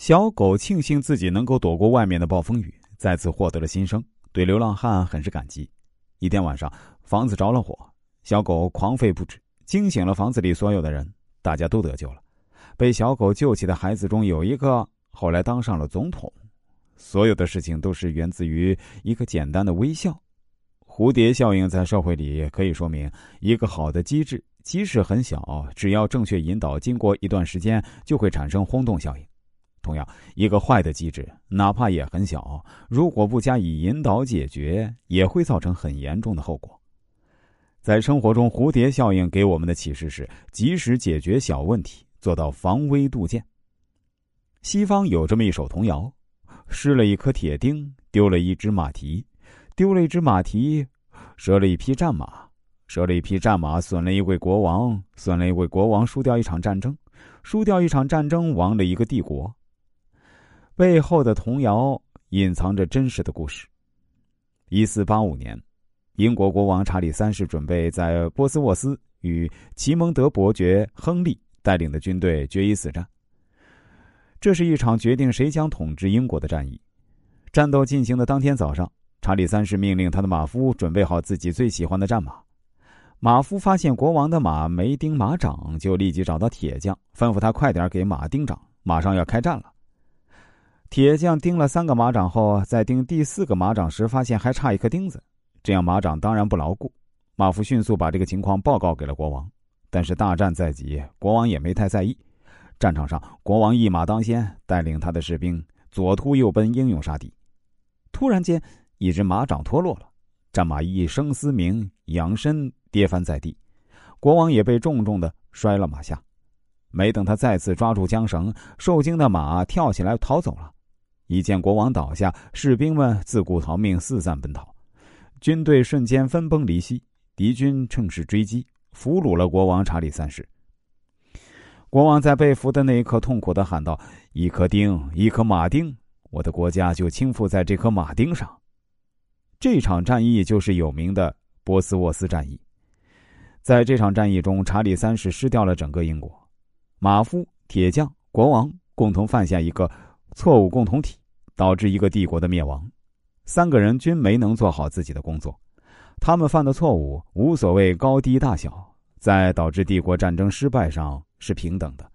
小狗庆幸自己能够躲过外面的暴风雨，再次获得了新生，对流浪汉很是感激。一天晚上，房子着了火，小狗狂吠不止，惊醒了房子里所有的人，大家都得救了。被小狗救起的孩子中有一个后来当上了总统。所有的事情都是源自于一个简单的微笑。蝴蝶效应在社会里可以说明，一个好的机制即使很小，只要正确引导，经过一段时间就会产生轰动效应。同样，一个坏的机制，哪怕也很小，如果不加以引导解决，也会造成很严重的后果。在生活中，蝴蝶效应给我们的启示是：及时解决小问题，做到防微杜渐。西方有这么一首童谣：失了一颗铁钉，丢了一只马蹄；丢了一只马蹄，折了一匹战马；折了一匹战马，损了一位国王；损了一位国王，输掉一场战争；输掉一场战争，亡了一个帝国。背后的童谣隐藏着真实的故事。一四八五年，英国国王查理三世准备在波斯沃斯与奇蒙德伯爵亨利带领的军队决一死战。这是一场决定谁将统治英国的战役。战斗进行的当天早上，查理三世命令他的马夫准备好自己最喜欢的战马。马夫发现国王的马没钉马掌，就立即找到铁匠，吩咐他快点给马钉掌，马上要开战了。铁匠钉了三个马掌后，在钉第四个马掌时，发现还差一颗钉子，这样马掌当然不牢固。马夫迅速把这个情况报告给了国王，但是大战在即，国王也没太在意。战场上，国王一马当先，带领他的士兵左突右奔，英勇杀敌。突然间，一只马掌脱落了，战马一声嘶鸣，仰身跌翻在地，国王也被重重的摔了马下。没等他再次抓住缰绳，受惊的马跳起来逃走了。一见国王倒下，士兵们自顾逃命，四散奔逃，军队瞬间分崩离析。敌军趁势追击，俘虏了国王查理三世。国王在被俘的那一刻，痛苦的喊道：“一颗钉，一颗马钉，我的国家就倾覆在这颗马钉上。”这场战役就是有名的波斯沃斯战役。在这场战役中，查理三世失掉了整个英国，马夫、铁匠、国王共同犯下一个错误共同体。导致一个帝国的灭亡，三个人均没能做好自己的工作，他们犯的错误无所谓高低大小，在导致帝国战争失败上是平等的。